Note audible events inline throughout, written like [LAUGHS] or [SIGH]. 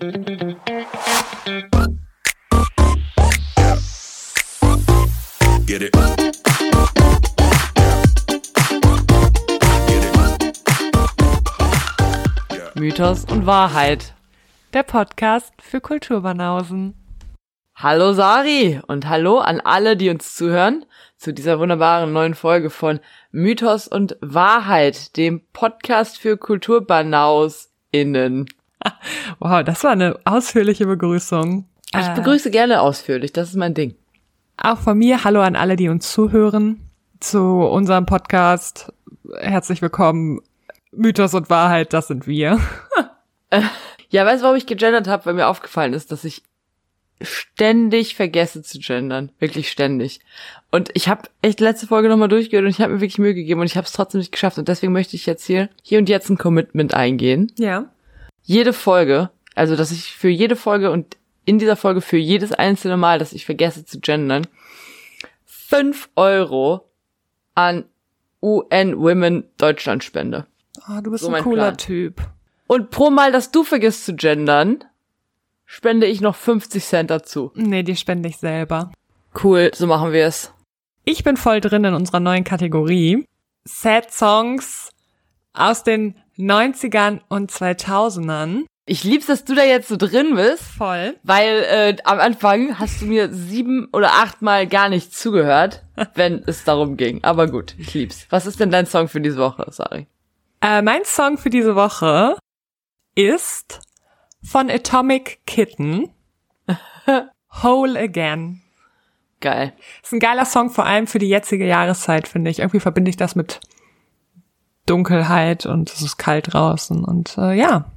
Get it. Mythos und Wahrheit. Der Podcast für Kulturbanausen. Hallo Sari und hallo an alle, die uns zuhören zu dieser wunderbaren neuen Folge von Mythos und Wahrheit, dem Podcast für KulturbanausInnen. [LAUGHS] Wow, das war eine ausführliche Begrüßung. Ich Äh, begrüße gerne ausführlich, das ist mein Ding. Auch von mir, hallo an alle, die uns zuhören zu unserem Podcast. Herzlich willkommen. Mythos und Wahrheit, das sind wir. [LAUGHS] Ja, weißt du, warum ich gegendert habe? Weil mir aufgefallen ist, dass ich ständig vergesse zu gendern. Wirklich ständig. Und ich habe echt letzte Folge nochmal durchgehört und ich habe mir wirklich Mühe gegeben und ich habe es trotzdem nicht geschafft. Und deswegen möchte ich jetzt hier, hier und jetzt ein Commitment eingehen. Ja. Jede Folge, also dass ich für jede Folge und in dieser Folge für jedes einzelne Mal, dass ich vergesse zu gendern, fünf Euro an UN Women Deutschland spende. Oh, du bist So ein cooler Plan. Typ. Und pro Mal, dass du vergisst zu gendern, spende ich noch 50 Cent dazu. Nee, die spende ich selber. Cool, so machen wir es. Ich bin voll drin in unserer neuen Kategorie. Sad Songs aus den 90ern und 2000ern. Ich lieb's, dass du da jetzt so drin bist, Voll. weil äh, am Anfang hast du mir sieben oder acht Mal gar nicht zugehört, [LAUGHS] wenn es darum ging. Aber gut, ich lieb's. Was ist denn dein Song für diese Woche, Sari? Äh, mein Song für diese Woche ist von Atomic Kitten. [LAUGHS] Whole Again. Geil. Ist ein geiler Song, vor allem für die jetzige Jahreszeit, finde ich. Irgendwie verbinde ich das mit Dunkelheit und es ist kalt draußen und äh, ja.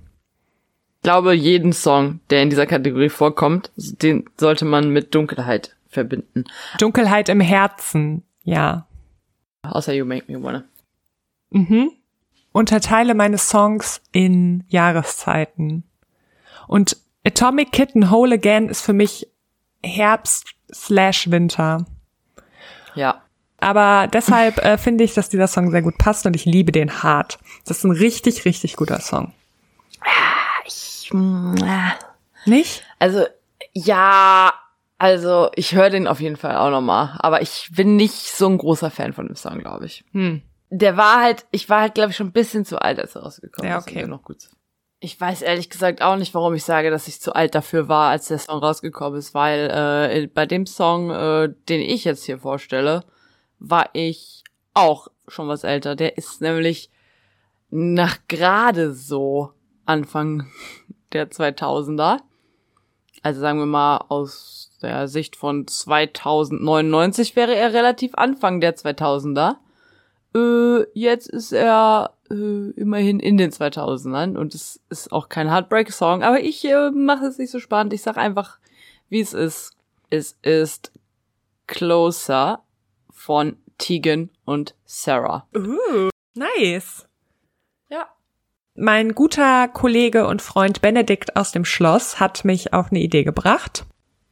Ich glaube, jeden Song, der in dieser Kategorie vorkommt, den sollte man mit Dunkelheit verbinden. Dunkelheit im Herzen, ja. Außer You Make Me Wanna. Mhm. Unterteile meine Songs in Jahreszeiten. Und Atomic Kitten Whole Again ist für mich Herbst slash Winter. Ja. Aber deshalb äh, finde ich, dass dieser Song sehr gut passt und ich liebe den hart. Das ist ein richtig, richtig guter Song. Nicht? Also, ja, also ich höre den auf jeden Fall auch nochmal. Aber ich bin nicht so ein großer Fan von dem Song, glaube ich. Hm. Der war halt, ich war halt, glaube ich, schon ein bisschen zu alt, als er rausgekommen Ja, ist. und okay. der Noch gut. Ich weiß ehrlich gesagt auch nicht, warum ich sage, dass ich zu alt dafür war, als der Song rausgekommen ist, weil äh, bei dem Song, äh, den ich jetzt hier vorstelle, war ich auch schon was älter. Der ist nämlich nach gerade so Anfang der 2000er. Also sagen wir mal aus der Sicht von 2099 wäre er relativ Anfang der 2000er. Äh, jetzt ist er äh, immerhin in den 2000ern und es ist auch kein Heartbreak-Song, aber ich äh, mache es nicht so spannend. Ich sag einfach, wie es ist. Es ist Closer von Tegan und Sarah. Uh, nice. Ja. Mein guter Kollege und Freund Benedikt aus dem Schloss hat mich auf eine Idee gebracht.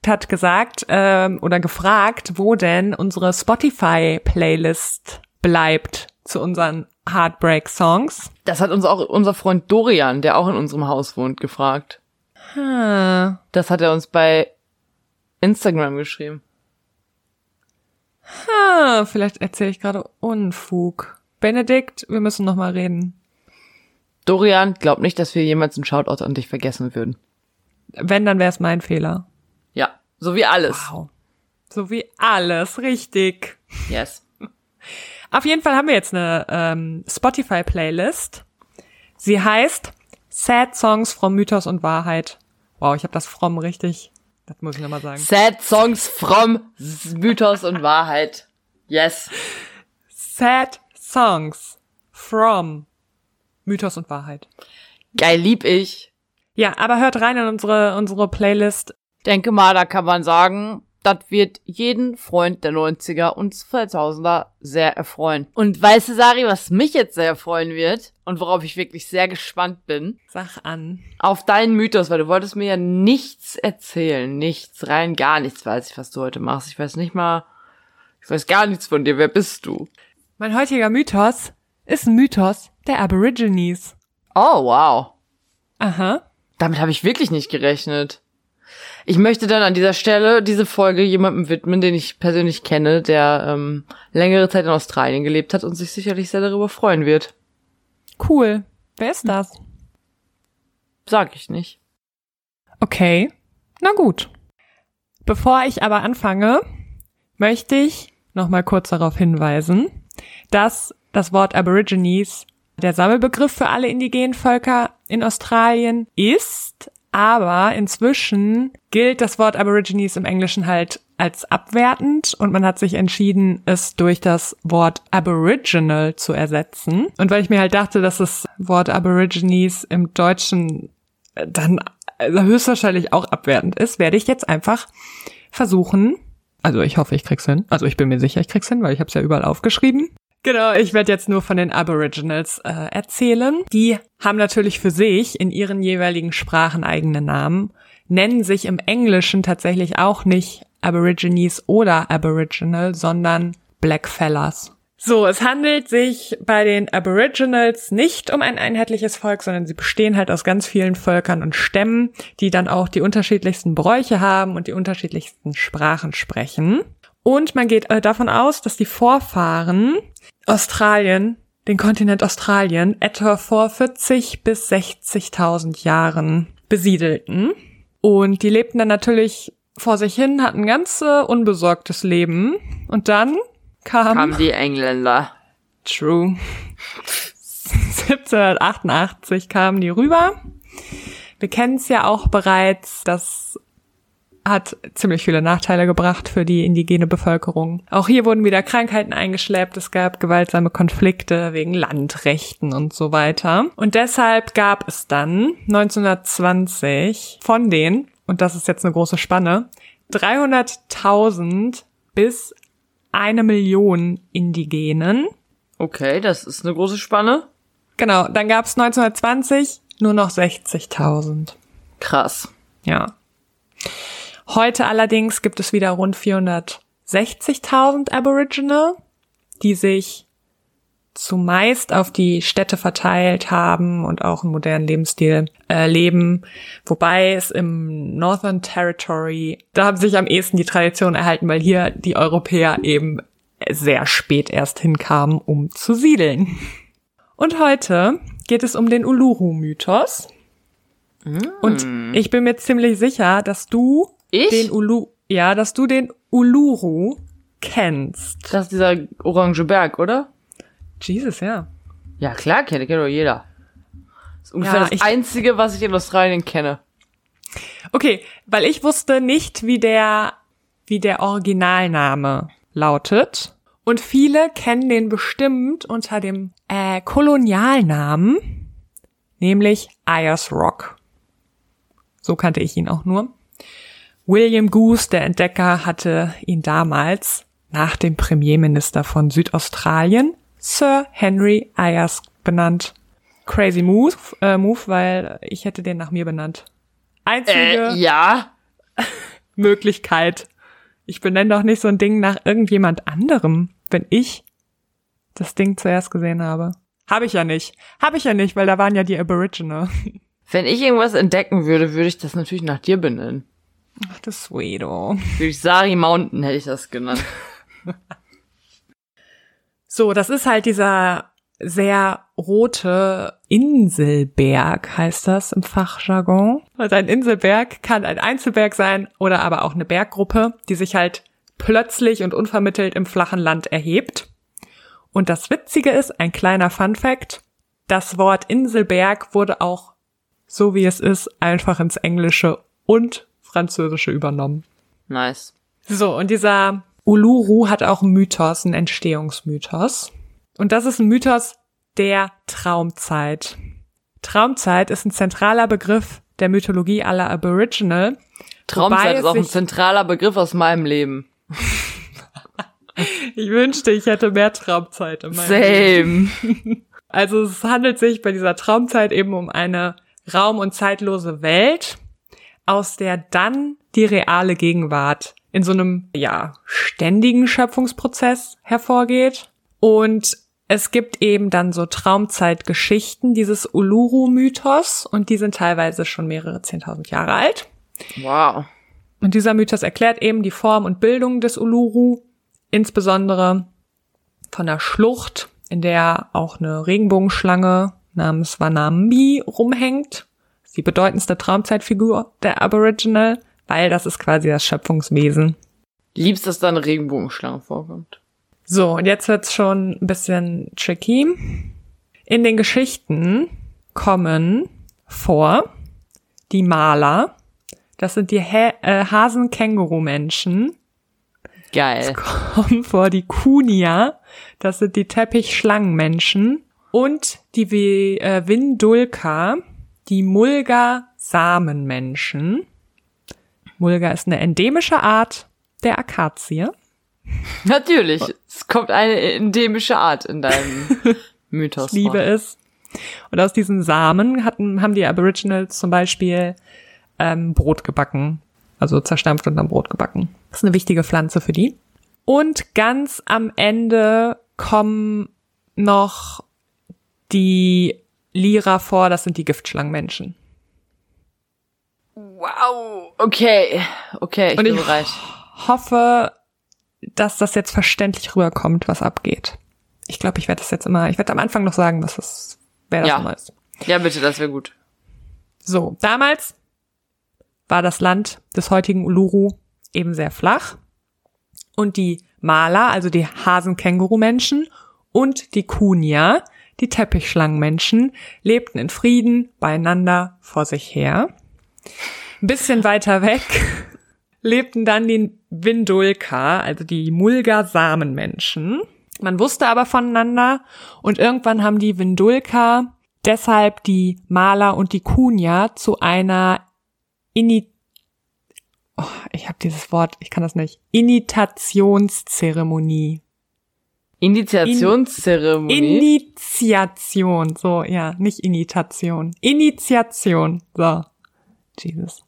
Hat gesagt ähm, oder gefragt, wo denn unsere Spotify-Playlist bleibt zu unseren Heartbreak-Songs. Das hat uns auch unser Freund Dorian, der auch in unserem Haus wohnt, gefragt. Hm. Das hat er uns bei Instagram geschrieben. Ah, vielleicht erzähle ich gerade Unfug. Benedikt, wir müssen noch mal reden. Dorian glaubt nicht, dass wir jemals einen Shoutout an dich vergessen würden. Wenn, dann wäre es mein Fehler. Ja, so wie alles. Wow. So wie alles, richtig. Yes. [LAUGHS] Auf jeden Fall haben wir jetzt eine ähm, Spotify-Playlist. Sie heißt Sad Songs from Mythos und Wahrheit. Wow, ich habe das from richtig. Das muss ich nochmal sagen. Sad Songs from Mythos und Wahrheit. Yes. Sad Songs from Mythos und Wahrheit. Geil, lieb ich. Ja, aber hört rein in unsere, unsere Playlist. Denke mal, da kann man sagen, das wird jeden Freund der 90er und 2000er sehr erfreuen. Und weißt du, Sari, was mich jetzt sehr erfreuen wird und worauf ich wirklich sehr gespannt bin? Sag an. Auf deinen Mythos, weil du wolltest mir ja nichts erzählen. Nichts, rein gar nichts weiß ich, was du heute machst. Ich weiß nicht mal, ich weiß gar nichts von dir. Wer bist du? Mein heutiger Mythos ist ein Mythos der Aborigines. Oh, wow. Aha. Damit habe ich wirklich nicht gerechnet. Ich möchte dann an dieser Stelle diese Folge jemandem widmen, den ich persönlich kenne, der ähm, längere Zeit in Australien gelebt hat und sich sicherlich sehr darüber freuen wird. Cool. Wer ist das? Sag ich nicht. Okay. Na gut. Bevor ich aber anfange, möchte ich noch mal kurz darauf hinweisen, dass das Wort Aborigines der Sammelbegriff für alle indigenen Völker in Australien ist, aber inzwischen gilt das Wort Aborigines im Englischen halt als abwertend und man hat sich entschieden, es durch das Wort Aboriginal zu ersetzen. Und weil ich mir halt dachte, dass das Wort Aborigines im Deutschen dann höchstwahrscheinlich auch abwertend ist, werde ich jetzt einfach versuchen, also ich hoffe, ich krieg's hin. Also ich bin mir sicher, ich krieg's hin, weil ich habe es ja überall aufgeschrieben. Genau, ich werde jetzt nur von den Aboriginals äh, erzählen. Die haben natürlich für sich in ihren jeweiligen Sprachen eigene Namen, nennen sich im Englischen tatsächlich auch nicht Aborigines oder Aboriginal, sondern Blackfellas. So, es handelt sich bei den Aboriginals nicht um ein einheitliches Volk, sondern sie bestehen halt aus ganz vielen Völkern und Stämmen, die dann auch die unterschiedlichsten Bräuche haben und die unterschiedlichsten Sprachen sprechen. Und man geht äh, davon aus, dass die Vorfahren Australien, den Kontinent Australien, etwa vor 40 bis 60.000 Jahren besiedelten. Und die lebten dann natürlich vor sich hin, hatten ganz äh, unbesorgtes Leben. Und dann kam, Kamen die Engländer. True. 1788 kamen die rüber. Wir kennen es ja auch bereits, das hat ziemlich viele Nachteile gebracht für die indigene Bevölkerung. Auch hier wurden wieder Krankheiten eingeschleppt, es gab gewaltsame Konflikte wegen Landrechten und so weiter. Und deshalb gab es dann 1920 von den, und das ist jetzt eine große Spanne, 300.000 bis eine Million Indigenen. Okay, das ist eine große Spanne. Genau, dann gab es 1920 nur noch 60.000. Krass. Ja. Heute allerdings gibt es wieder rund 460.000 Aboriginal, die sich zumeist auf die Städte verteilt haben und auch einen modernen Lebensstil äh, leben, wobei es im Northern Territory, da haben sich am ehesten die Tradition erhalten, weil hier die Europäer eben sehr spät erst hinkamen, um zu siedeln. Und heute geht es um den Uluru-Mythos. Mm. Und ich bin mir ziemlich sicher, dass du Ich? den Ulu, ja, dass du den Uluru kennst. Das ist dieser orange Berg, oder? Jesus, ja. Ja, klar, kennt, kennt doch jeder. Das ist ungefähr Ja, das Einzige, was ich in Australien kenne. Okay, weil ich wusste nicht, wie der, wie der Originalname lautet. Und viele kennen den bestimmt unter dem äh, Kolonialnamen, nämlich Ayers Rock. So kannte ich ihn auch nur. William Goose, der Entdecker, hatte ihn damals nach dem Premierminister von Südaustralien, Sir Henry Ayers, benannt. Crazy Move, äh, Move, weil ich hätte den nach mir benannt. Einzige Äh, ja. [LAUGHS] Möglichkeit. Ich benenne doch nicht so ein Ding nach irgendjemand anderem, wenn ich das Ding zuerst gesehen habe. Habe ich ja nicht. Habe ich ja nicht, weil da waren ja die Aboriginal. [LAUGHS] Wenn ich irgendwas entdecken würde, würde ich das natürlich nach dir benennen. Ach, das ich Sari Mountain hätte ich das genannt. [LAUGHS] So, das ist halt dieser sehr rote Inselberg, heißt das im Fachjargon. Also ein Inselberg kann ein Einzelberg sein oder aber auch eine Berggruppe, die sich halt plötzlich und unvermittelt im flachen Land erhebt. Und das Witzige ist, ein kleiner Fun Fact, das Wort Inselberg wurde auch, so wie es ist, einfach ins Englische und Französische übernommen. Nice. So, und dieser Uluru hat auch einen Mythos, einen Entstehungsmythos. Und das ist ein Mythos der Traumzeit. Traumzeit ist ein zentraler Begriff der Mythologie aller Aboriginal. Traumzeit ist auch ein zentraler Begriff aus meinem Leben. [LAUGHS] Ich wünschte, ich hätte mehr Traumzeit in meinem Leben. Same. [LAUGHS] Also es handelt sich bei dieser Traumzeit eben um eine raum- und zeitlose Welt, aus der dann die reale Gegenwart in so einem, ja, ständigen Schöpfungsprozess hervorgeht. Und es gibt eben dann so Traumzeitgeschichten dieses Uluru-Mythos und die sind teilweise schon mehrere zehntausend Jahre alt. Wow. Und dieser Mythos erklärt eben die Form und Bildung des Uluru, insbesondere von der Schlucht, in der auch eine Regenbogenschlange namens Wanambi rumhängt. Die bedeutendste Traumzeitfigur der Aboriginal, weil das ist quasi das Schöpfungswesen. Liebst, dass da eine Regenbogenschlange vorkommt. So, und jetzt wird's schon ein bisschen tricky. In den Geschichten kommen vor die Maler. Das sind die ha äh, Hasen-Känguru-Menschen. Geil. Kommen [LAUGHS] vor die Kunia. Das sind die Teppichschlangenmenschen. Und die Vi- äh, Windulka, die Mulga-Samenmenschen. Mulga ist eine endemische Art der Akazie. Natürlich. Es kommt eine endemische Art in deinem [LAUGHS] Mythos. Ich liebe es. Und aus diesen Samen hatten, haben die Aboriginals zum Beispiel ähm, Brot gebacken. Also zerstampft und dann Brot gebacken. Das ist eine wichtige Pflanze für die. Und ganz am Ende kommen noch die Lira vor, das sind die Giftschlangenmenschen. Wow. Okay. Okay, ich Und bin ich- bereit. Hoffe, dass das jetzt verständlich rüberkommt, was abgeht. Ich glaube, ich werde das jetzt immer, ich werde am Anfang noch sagen, was das, wer das Ja. immer ist. Ja, bitte, das wäre gut. So, damals war das Land des heutigen Uluru eben sehr flach. Und die Maler, also die Hasen-Känguru-Menschen und die Kunia, die Teppichschlangenmenschen, lebten in Frieden beieinander vor sich her. Ein bisschen weiter weg [LAUGHS] lebten dann die Windulka, also die Mulga-Samenmenschen. Man wusste aber voneinander und irgendwann haben die Windulka deshalb die Maler und die Kunia zu einer Ini oh, ich habe dieses Wort, ich kann das nicht. Initiationszeremonie. Initiationszeremonie. Initiation, so, ja, nicht Imitation. Initiation, so. Jesus.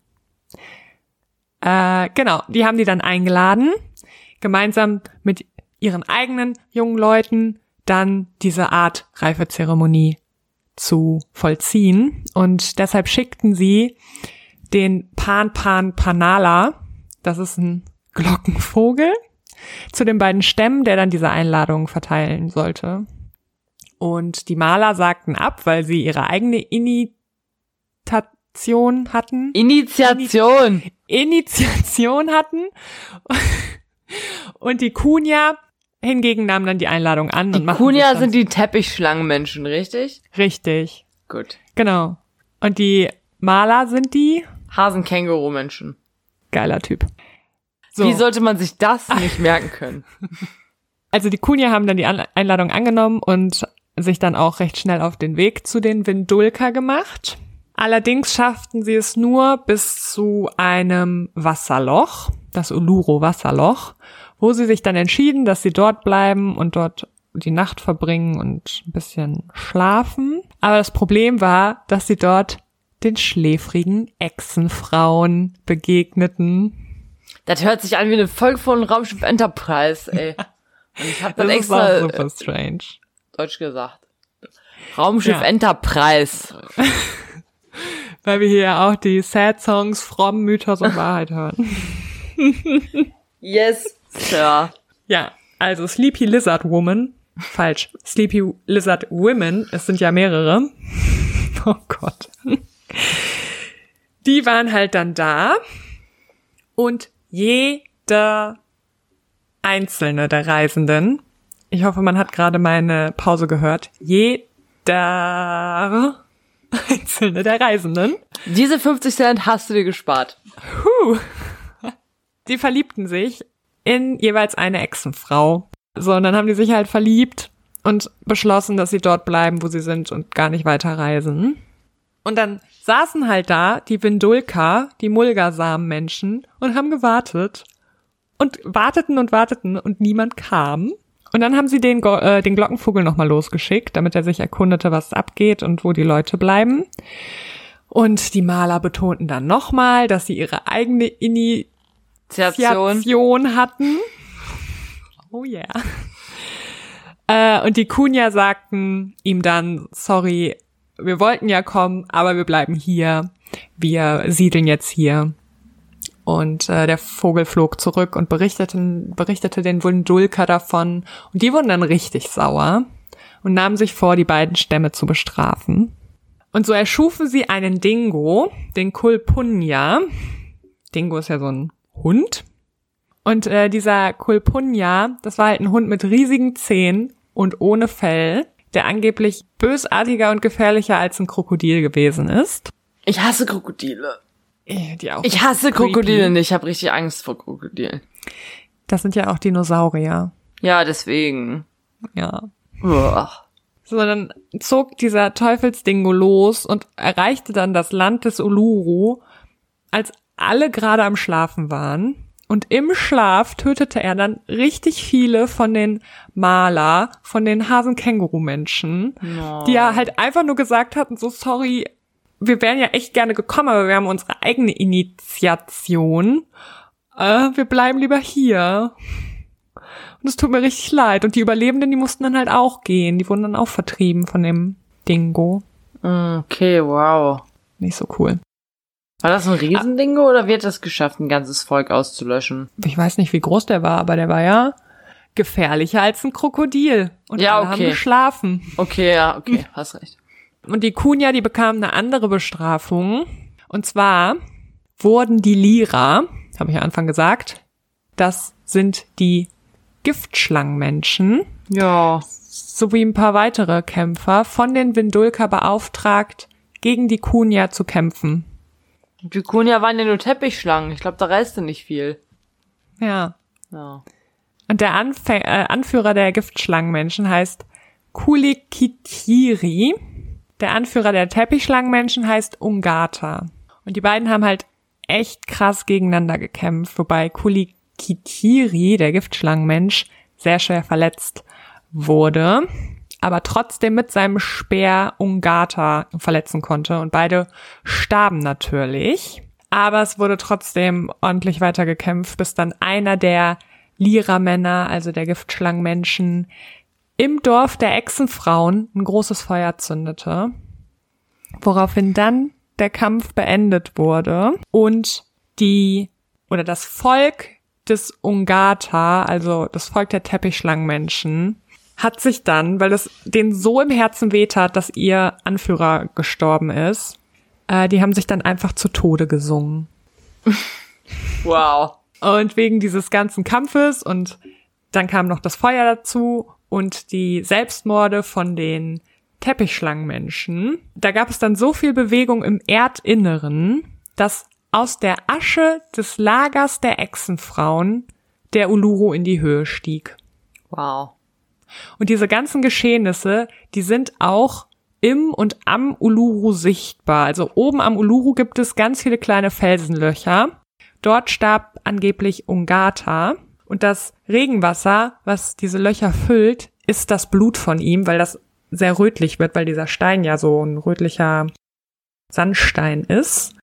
Äh, genau, die haben die dann eingeladen, gemeinsam mit ihren eigenen jungen Leuten dann diese Art Reifezeremonie zu vollziehen. Und deshalb schickten sie den Pan Pan Panala, das ist ein Glockenvogel, zu den beiden Stämmen, der dann diese Einladung verteilen sollte. Und die Maler sagten ab, weil sie ihre eigene Initiation hatten. Initiation. Initiation hatten. Und die Kunia hingegen nahmen dann die Einladung an und Die sich dann- sind die Teppichschlangenmenschen, richtig? richtig. Gut. Genau. Und die Maler sind die Hasen-Känguru-Menschen. geiler Typ. So. Wie sollte man sich das nicht merken können? [LAUGHS] Also die Kunia haben dann die Einladung angenommen und sich dann auch recht schnell auf den Weg zu den Windulka gemacht. Allerdings schafften sie es nur bis zu einem Wasserloch, das Uluru-Wasserloch, wo sie sich dann entschieden, dass sie dort bleiben und dort die Nacht verbringen und ein bisschen schlafen. Aber das Problem war, dass sie dort den schläfrigen Echsenfrauen begegneten. Das hört sich an wie eine Folge von Raumschiff Enterprise, ey. [LAUGHS] Und ich hab dann Das ist extra auch äh, super strange. Deutsch gesagt. Raumschiff Ja. Enterprise. [LAUGHS] Weil wir hier auch die Sad Songs from Mythos und Wahrheit hören. [LAUGHS] Yes, Sir. Ja, also Sleepy Lizard Woman. Falsch. Sleepy Lizard Women. Es sind ja mehrere. Oh Gott. Die waren halt dann da. Und jeder einzelne der Reisenden, ich hoffe, man hat gerade meine Pause gehört, jeder einzelne der Reisenden Diese 50 Cent hast du dir gespart. Puh. Die verliebten sich in jeweils eine Echsenfrau. So, und dann haben die sich halt verliebt und beschlossen, dass sie dort bleiben, wo sie sind und gar nicht weiter reisen. Und dann saßen halt da die Windulka, die Mulgasamen-Menschen und haben gewartet und warteten und warteten und niemand kam. Und dann haben sie den, Go äh, den Glockenvogel nochmal losgeschickt, damit er sich erkundete, was abgeht und wo die Leute bleiben. Und die Maler betonten dann nochmal, dass sie ihre eigene Initiation. Initiation hatten. Oh yeah. Äh, und die Kunja sagten ihm dann, sorry, wir wollten ja kommen, aber wir bleiben hier. Wir siedeln jetzt hier. Und äh, der Vogel flog zurück und berichtete, berichtete den Wundulka davon. Und die wurden dann richtig sauer und nahmen sich vor, die beiden Stämme zu bestrafen. Und so erschufen sie einen Dingo, den Kulpunya. Dingo ist ja so ein Hund. Und äh, dieser Kulpunya, das war halt ein Hund mit riesigen Zähnen und ohne Fell, der angeblich bösartiger und gefährlicher als ein Krokodil gewesen ist. Ich hasse Krokodile. Äh, Die auch Ich hasse creepy. Krokodile nicht. Ich habe richtig Angst vor Krokodilen. Das sind ja auch Dinosaurier. Ja, deswegen. Ja. Uah. So, dann zog dieser Teufelsdingo los und erreichte dann das Land des Uluru, als alle gerade am Schlafen waren. Und im Schlaf tötete er dann richtig viele von den Maler, von den Hasen-Känguru-Menschen, No. die ja halt einfach nur gesagt hatten, so sorry, wir wären ja echt gerne gekommen, aber wir haben unsere eigene Initiation. Äh, wir bleiben lieber hier. Und es tut mir richtig leid. Und die Überlebenden, die mussten dann halt auch gehen. Die wurden dann auch vertrieben von dem Dingo. Okay, wow. Nicht so cool. War das ein Riesendingo oder wird das geschafft, ein ganzes Volk auszulöschen? Ich weiß nicht, wie groß der war, aber der war ja gefährlicher als ein Krokodil. Und Ja, alle haben okay. geschlafen. Okay, ja, okay, [LAUGHS] hast recht. Und die Kunja, die bekamen eine andere Bestrafung. Und zwar wurden die Lira, habe ich am Anfang gesagt, das sind die Giftschlangenmenschen, Ja. sowie ein paar weitere Kämpfer von den Windulka beauftragt, gegen die Kunja zu kämpfen. Die waren ja nur Teppichschlangen. Ich glaube, da reiste nicht viel. Ja. Ja. Und der Anf äh, Anführer der Giftschlangenmenschen heißt Kulikitiri. Der Anführer der Teppichschlangenmenschen heißt Ungata. Und die beiden haben halt echt krass gegeneinander gekämpft, wobei Kulikitiri, der Giftschlangenmensch, sehr schwer verletzt wurde, aber trotzdem mit seinem Speer Ungata verletzen konnte. Und beide starben natürlich. Aber es wurde trotzdem ordentlich weitergekämpft, bis dann einer der Lira-Männer, also der Giftschlangenmenschen, im Dorf der Echsenfrauen ein großes Feuer zündete, woraufhin dann der Kampf beendet wurde und die oder das Volk des Ungata, also das Volk der Teppichschlangenmenschen, hat sich dann, weil es denen so im Herzen wehtat, dass ihr Anführer gestorben ist, äh, die haben sich dann einfach zu Tode gesungen. [LAUGHS] Wow. Und wegen dieses ganzen Kampfes und dann kam noch das Feuer dazu und die Selbstmorde von den Teppichschlangenmenschen. Da gab es dann so viel Bewegung im Erdinneren, dass aus der Asche des Lagers der Echsenfrauen der Uluru in die Höhe stieg. Wow. Und diese ganzen Geschehnisse, die sind auch im und am Uluru sichtbar. Also oben am Uluru gibt es ganz viele kleine Felsenlöcher. Dort starb angeblich Ungata. Und das Regenwasser, was diese Löcher füllt, ist das Blut von ihm, weil das sehr rötlich wird, weil dieser Stein ja so ein rötlicher Sandstein ist.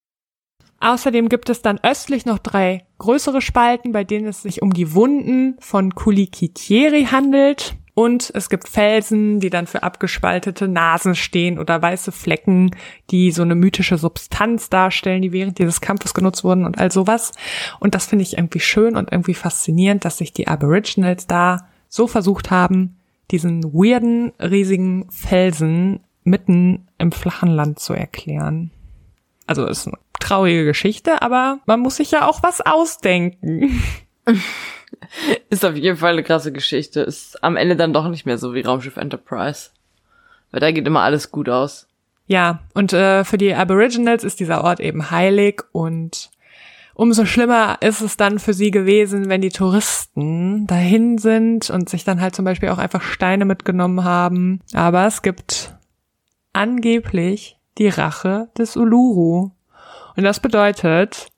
Außerdem gibt es dann östlich noch drei größere Spalten, bei denen es sich um die Wunden von Kulikitieri handelt. Und es gibt Felsen, die dann für abgespaltete Nasen stehen oder weiße Flecken, die so eine mythische Substanz darstellen, die während dieses Kampfes genutzt wurden und all sowas. Und das finde ich irgendwie schön und irgendwie faszinierend, dass sich die Aboriginals da so versucht haben, diesen weirden, riesigen Felsen mitten im flachen Land zu erklären. Also ist eine traurige Geschichte, aber man muss sich ja auch was ausdenken. [LAUGHS] [LAUGHS] Ist auf jeden Fall eine krasse Geschichte. Ist am Ende dann doch nicht mehr so wie Raumschiff Enterprise. Weil da geht immer alles gut aus. Ja, und äh, für die Aboriginals ist dieser Ort eben heilig und umso schlimmer ist es dann für sie gewesen, wenn die Touristen dahin sind und sich dann halt zum Beispiel auch einfach Steine mitgenommen haben. Aber es gibt angeblich die Rache des Uluru. Und das bedeutet,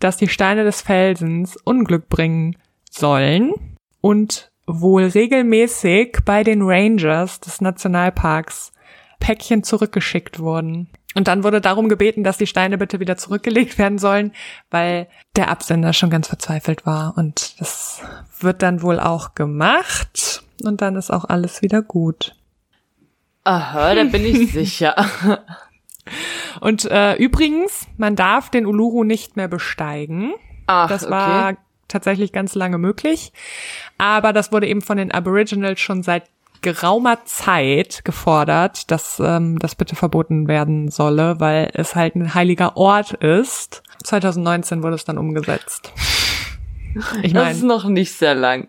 dass die Steine des Felsens Unglück bringen sollen und wohl regelmäßig bei den Rangers des Nationalparks Päckchen zurückgeschickt wurden. Und dann wurde darum gebeten, dass die Steine bitte wieder zurückgelegt werden sollen, weil der Absender schon ganz verzweifelt war. Und das wird dann wohl auch gemacht. und dann ist auch alles wieder gut. Aha, da bin ich [LAUGHS] sicher. Und äh, übrigens, man darf den Uluru nicht mehr besteigen. Ach, das war okay. tatsächlich ganz lange möglich. Aber das wurde eben von den Aboriginals schon seit geraumer Zeit gefordert, dass ähm, das bitte verboten werden solle, weil es halt ein heiliger Ort ist. 2019 wurde es dann umgesetzt. [LAUGHS] Ich Das ist noch nicht sehr lang.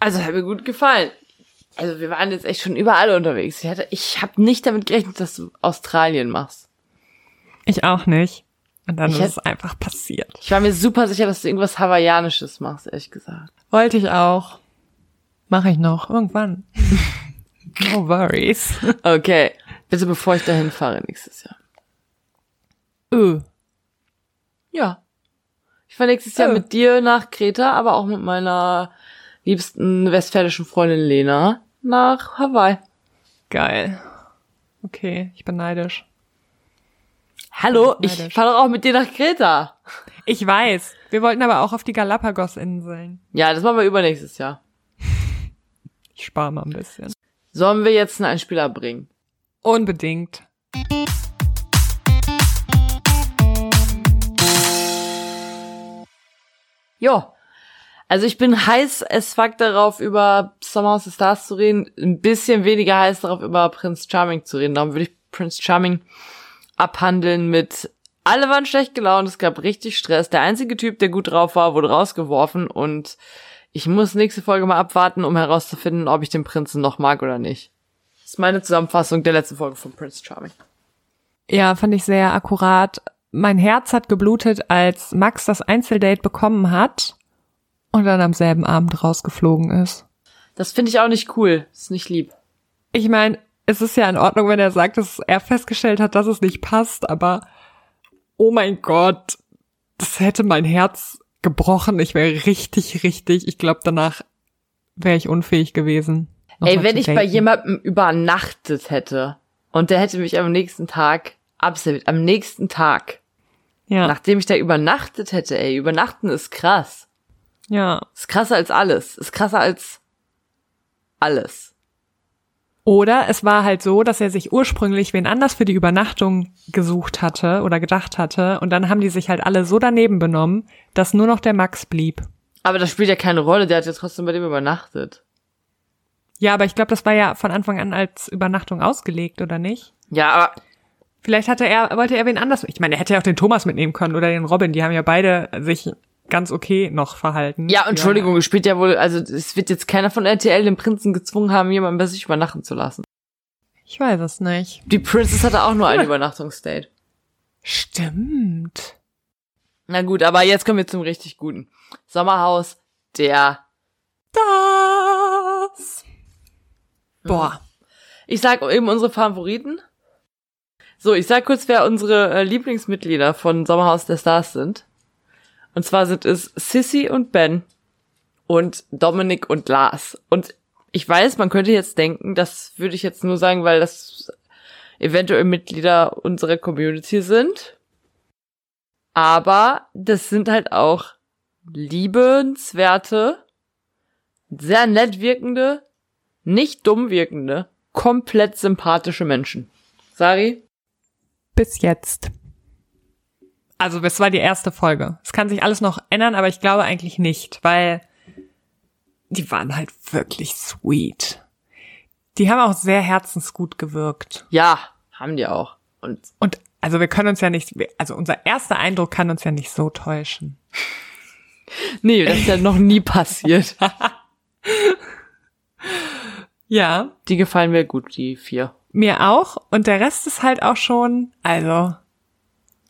Also hat mir gut gefallen. Also wir waren jetzt echt schon überall unterwegs. Ich, hatte, ich habe nicht damit gerechnet, dass du Australien machst. ich auch nicht. Und dann Ich ist es einfach passiert. Ich war mir super sicher, dass du irgendwas Hawaiianisches machst, ehrlich gesagt. Wollte ich auch. Mache ich noch. Irgendwann. [LAUGHS] no worries. [LAUGHS] Okay, bitte bevor ich dahin fahre nächstes Jahr. Öh. Ja. Ich fahre nächstes Jahr Oh. mit dir nach Kreta, aber auch mit meiner liebsten westfälischen Freundin Lena nach Hawaii. Geil. Okay, ich bin neidisch. Hallo, ich Neidisch. fahre doch auch mit dir nach Kreta. Ich weiß. Wir wollten aber auch auf die Galapagos-Inseln. Ja, das machen wir übernächstes Jahr. [LAUGHS] Ich spare mal ein bisschen. Sollen wir jetzt einen Einspieler bringen? Unbedingt. Jo. Also ich bin heiß as fuck darauf, über Summer of the Stars zu reden. Ein bisschen weniger heiß darauf, über Prince Charming zu reden. Darum würde ich Prince Charming abhandeln mit alle waren schlecht gelaunt, es gab richtig Stress. Der einzige Typ, der gut drauf war, wurde rausgeworfen und ich muss nächste Folge mal abwarten, um herauszufinden, ob ich den Prinzen noch mag oder nicht. Das ist meine Zusammenfassung der letzten Folge von Prince Charming. Ja, fand ich sehr akkurat. Mein Herz hat geblutet, als Max das Einzeldate bekommen hat und dann am selben Abend rausgeflogen ist. Das finde ich auch nicht cool. Das ist nicht lieb. Ich meine, es ist ja in Ordnung, wenn er sagt, dass er festgestellt hat, dass es nicht passt, aber oh mein Gott, das hätte mein Herz gebrochen. Ich wäre richtig, richtig, ich glaube, danach wäre ich unfähig gewesen. Ey, wenn ich bei jemandem übernachtet hätte und der hätte mich am nächsten Tag absolut, am nächsten Tag, Ja, nachdem ich da übernachtet hätte, ey, übernachten ist krass. Ja. Ist krasser als alles. Ist krasser als alles. Oder es war halt so, dass er sich ursprünglich wen anders für die Übernachtung gesucht hatte oder gedacht hatte und dann haben die sich halt alle so daneben benommen, dass nur noch der Max blieb. Aber das spielt ja keine Rolle, der hat ja trotzdem bei dem übernachtet. Ja, aber ich glaube, das war ja von Anfang an als Übernachtung ausgelegt, oder nicht? Ja, aber Vielleicht hatte er, wollte er wen anders. Ich meine, er hätte ja auch den Thomas mitnehmen können oder den Robin. Die haben ja beide sich ganz okay noch verhalten. ja, Entschuldigung, es spielt ja wohl, also es wird jetzt keiner von RTL den Prinzen gezwungen haben, jemanden bei sich übernachten zu lassen. Ich weiß es nicht. Die Princess hatte auch nur ein [LAUGHS] Übernachtungsdate. Stimmt. Na gut, aber jetzt kommen wir zum richtig guten. Sommerhaus der Das. Boah. Ich sag eben unsere Favoriten. So, ich sag kurz, wer unsere äh, Lieblingsmitglieder von Sommerhaus der Stars sind. Und zwar sind es Sissy und Ben und Dominik und Lars. Und ich weiß, man könnte jetzt denken, das würde ich jetzt nur sagen, weil das eventuell Mitglieder unserer Community sind. Aber das sind halt auch liebenswerte, sehr nett wirkende, nicht dumm wirkende, komplett sympathische Menschen. Sari? Bis jetzt. Also, es war die erste Folge. Es kann sich alles noch ändern, aber ich glaube eigentlich nicht, weil die waren halt wirklich sweet. Die haben auch sehr herzensgut gewirkt. Ja, haben die auch. Und Und also wir können uns ja nicht, also unser erster Eindruck kann uns ja nicht so täuschen. [LAUGHS] nee, das ist ja noch nie passiert. [LAUGHS] Ja, Die gefallen mir gut, die vier. mir auch. Und der Rest ist halt auch schon, also,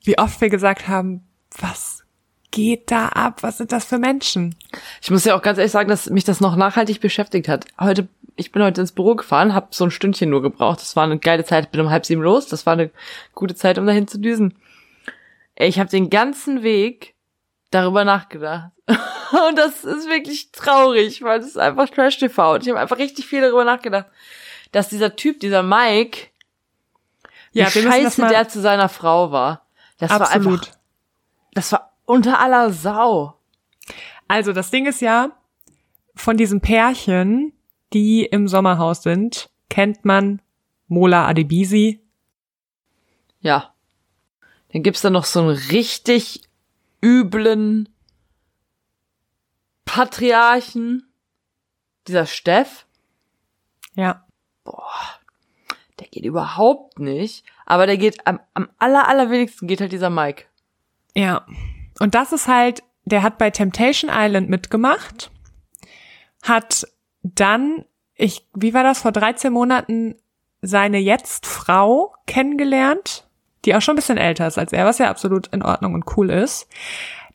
wie oft wir gesagt haben, was geht da ab? Was sind das für Menschen? Ich muss ja auch ganz ehrlich sagen, dass mich das noch nachhaltig beschäftigt hat. Heute, ich bin heute ins Büro gefahren, habe so ein Stündchen nur gebraucht. Das war eine geile Zeit. Bin um halb sieben los. Das war eine gute Zeit, um dahin zu düsen. Ich habe den ganzen Weg darüber nachgedacht. [LAUGHS] Und das ist wirklich traurig, weil das ist einfach Trash-TV. Und ich habe einfach richtig viel darüber nachgedacht, dass dieser Typ, dieser Mike, Ja, wie scheiße der zu seiner Frau war. Das war absolut. einfach, das war unter aller Sau. Also das Ding ist ja, von diesen Pärchen, die im Sommerhaus sind, kennt man Mola Adebisi. Ja. Dann gibt's da noch so einen richtig üblen Patriarchen, dieser Steff. Ja. Der geht überhaupt nicht, aber der geht am, am aller, allerwenigsten geht halt dieser Mike. Ja. Und das ist halt, der hat bei Temptation Island mitgemacht, hat dann, ich, wie war das, vor 13 Monaten seine jetzt Frau kennengelernt, die auch schon ein bisschen älter ist als er, was ja absolut in Ordnung und cool ist.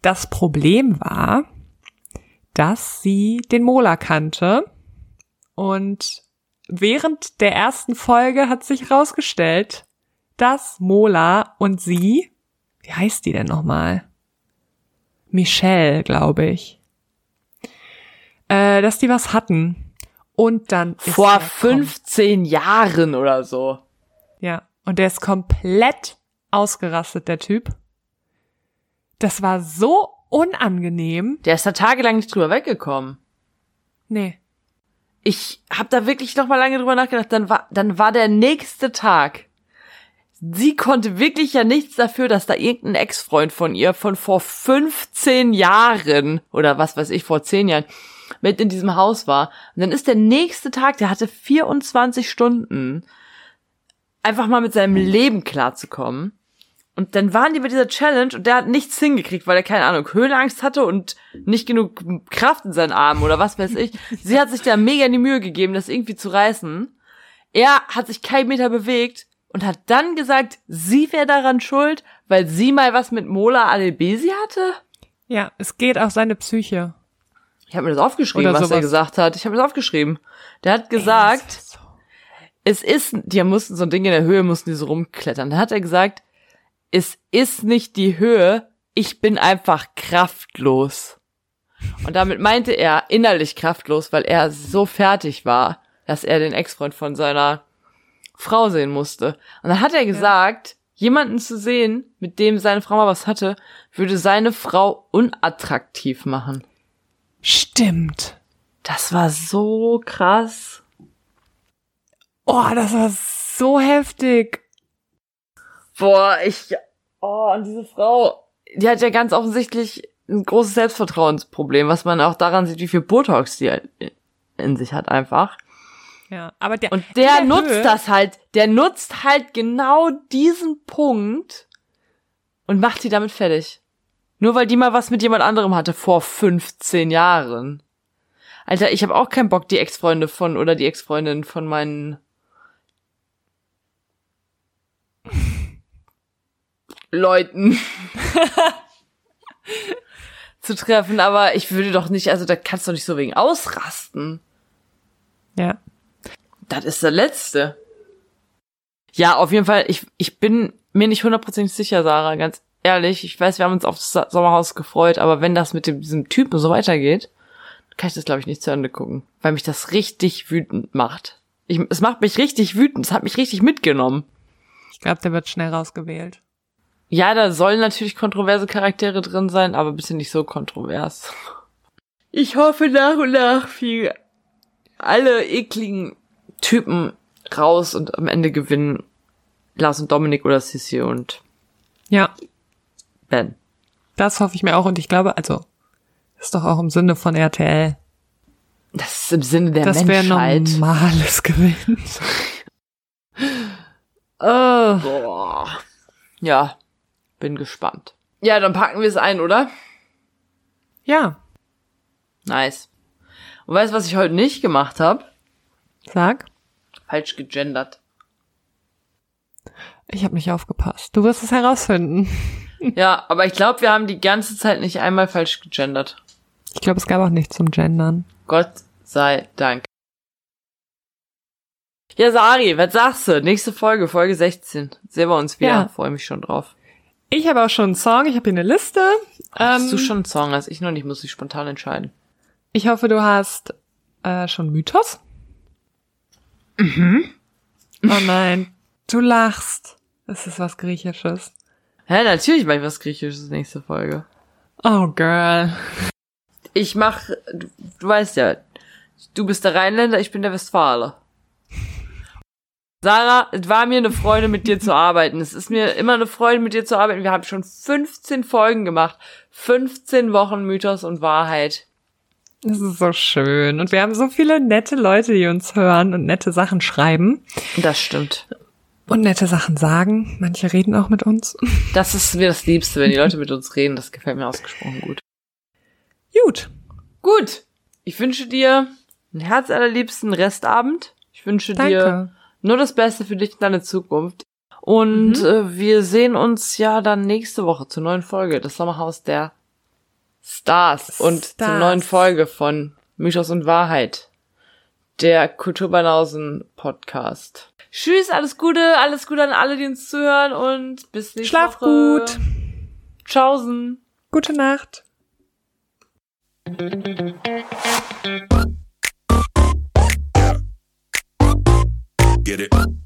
Das Problem war, dass sie den Mola kannte und während der ersten Folge hat sich herausgestellt, dass Mola und sie, wie heißt die denn nochmal? Michelle, glaube ich, äh, dass die was hatten. Und dann Vor er 15 Jahren oder so. Ja, und der ist komplett ausgerastet, der Typ. Das war so unangenehm. Der ist da tagelang nicht drüber weggekommen. Nee. Ich hab da wirklich noch mal lange drüber nachgedacht. Dann war, dann war der nächste Tag. Sie konnte wirklich ja nichts dafür, dass da irgendein Ex-Freund von ihr von vor 15 Jahren oder was weiß ich, vor 10 Jahren mit in diesem Haus war. Und dann ist der nächste Tag, der hatte 24 Stunden, einfach mal mit seinem Leben klarzukommen. Und dann waren die bei dieser Challenge und der hat nichts hingekriegt, weil er, keine Ahnung, Höhenangst hatte und nicht genug Kraft in seinen Armen oder was weiß ich. Sie hat sich da mega in die Mühe gegeben, das irgendwie zu reißen. Er hat sich kein Meter bewegt und hat dann gesagt, sie wäre daran schuld, weil sie mal was mit Mola Adebesi hatte. Ja, es geht auf seine Psyche. Ich habe mir das aufgeschrieben, Oder was er gesagt hat. Ich habe mir das aufgeschrieben. Der hat gesagt, Ey, ist so- es ist, die mussten so ein Ding in der Höhe, mussten die so rumklettern. Da hat er gesagt, es ist nicht die Höhe, ich bin einfach kraftlos. Und damit meinte er innerlich kraftlos, weil er so fertig war, dass er den Ex-Freund von seiner Frau sehen musste. Und dann hat er gesagt, jemanden zu sehen, mit dem seine Frau mal was hatte, würde seine Frau unattraktiv machen. Stimmt. Das war so krass. Oh, das war so heftig. Boah, ich, oh, und diese Frau, die hat ja ganz offensichtlich ein großes Selbstvertrauensproblem, was man auch daran sieht, wie viel Botox die in sich hat einfach. Ja, aber der Und der der nutzt Höhe- das halt, der nutzt halt genau diesen Punkt und macht sie damit fertig. Nur weil die mal was mit jemand anderem hatte vor 15 Jahren. Alter, ich habe auch keinen Bock, die Ex-Freunde von oder die Ex-Freundin von meinen [LAUGHS] Leuten [LAUGHS] zu treffen, aber ich würde doch nicht, also da kannst du doch nicht so wegen ausrasten. Ja. Das ist der letzte. Ja, auf jeden Fall, ich, ich bin mir nicht hundertprozentig sicher, Sarah, ganz ehrlich. Ich weiß, wir haben uns auf das Sommerhaus gefreut, aber wenn das mit dem, diesem Typen so weitergeht, kann ich das, glaube ich, nicht zu Ende gucken. Weil mich das richtig wütend macht. Ich, es macht mich richtig wütend. Es hat mich richtig mitgenommen. Ich glaube, der wird schnell rausgewählt. Ja, da sollen natürlich kontroverse Charaktere drin sein, aber bitte nicht so kontrovers. Ich hoffe nach und nach fliegen alle ekligen Typen raus und am Ende gewinnen Lars und Dominik oder Sissy und Ja, Ben. das hoffe ich mir auch und ich glaube, also, ist doch auch im Sinne von RTL, Das ist im Sinne der wer Menschheit. normales [LAUGHS] gewinnt. Oh. Boah. Ja, bin gespannt. Ja, dann packen wir es ein, oder? Ja, Nice. Und weißt du, was ich heute nicht gemacht habe? Sag. Falsch gegendert. Ich habe nicht aufgepasst. Du wirst es herausfinden. [LAUGHS] Ja, aber ich glaube, wir haben die ganze Zeit nicht einmal falsch gegendert. Ich glaube, es gab auch nichts zum Gendern. Gott sei Dank. Ja, Sari, was sagst du? Nächste Folge, Folge 16. Sehen wir uns wieder. Ja. Freue mich schon drauf. Ich habe auch schon einen Song, ich habe hier eine Liste. Hast Ähm, du schon einen Song? Als ich noch nicht, muss ich spontan entscheiden. Ich hoffe, du hast äh, schon Mythos. Mhm. Oh nein, du lachst. Es ist was Griechisches. Hä, natürlich mache ich was Griechisches nächste Folge. Oh, girl. Ich mach, du, du weißt ja, Du bist der Rheinländer, ich bin der Westfaler. Sarah, es war mir eine Freude, mit dir zu arbeiten. Es ist mir immer eine Freude, mit dir zu arbeiten. Wir haben schon 15 Folgen gemacht. 15 Wochen Mythos und Wahrheit. Das ist so schön. Und wir haben so viele nette Leute, die uns hören und nette Sachen schreiben. Das stimmt. Und nette Sachen sagen. Manche reden auch mit uns. [LAUGHS] Das ist mir das Liebste, wenn die Leute mit uns reden. Das gefällt mir ausgesprochen gut. Gut. Gut. Ich wünsche dir einen herzallerliebsten Restabend. Ich wünsche Danke. dir nur das Beste für dich in deine Zukunft. Und Mhm. äh, wir sehen uns ja dann nächste Woche zur neuen Folge des Sommerhaus der Stars und zur Stars. neuen Folge von Mythos und Wahrheit, der Kulturbanausen Podcast. Tschüss, alles Gute, alles Gute an alle, die uns zuhören und bis nächste Schlaf Woche. gut. Tschaußen. Gute Nacht. Get it.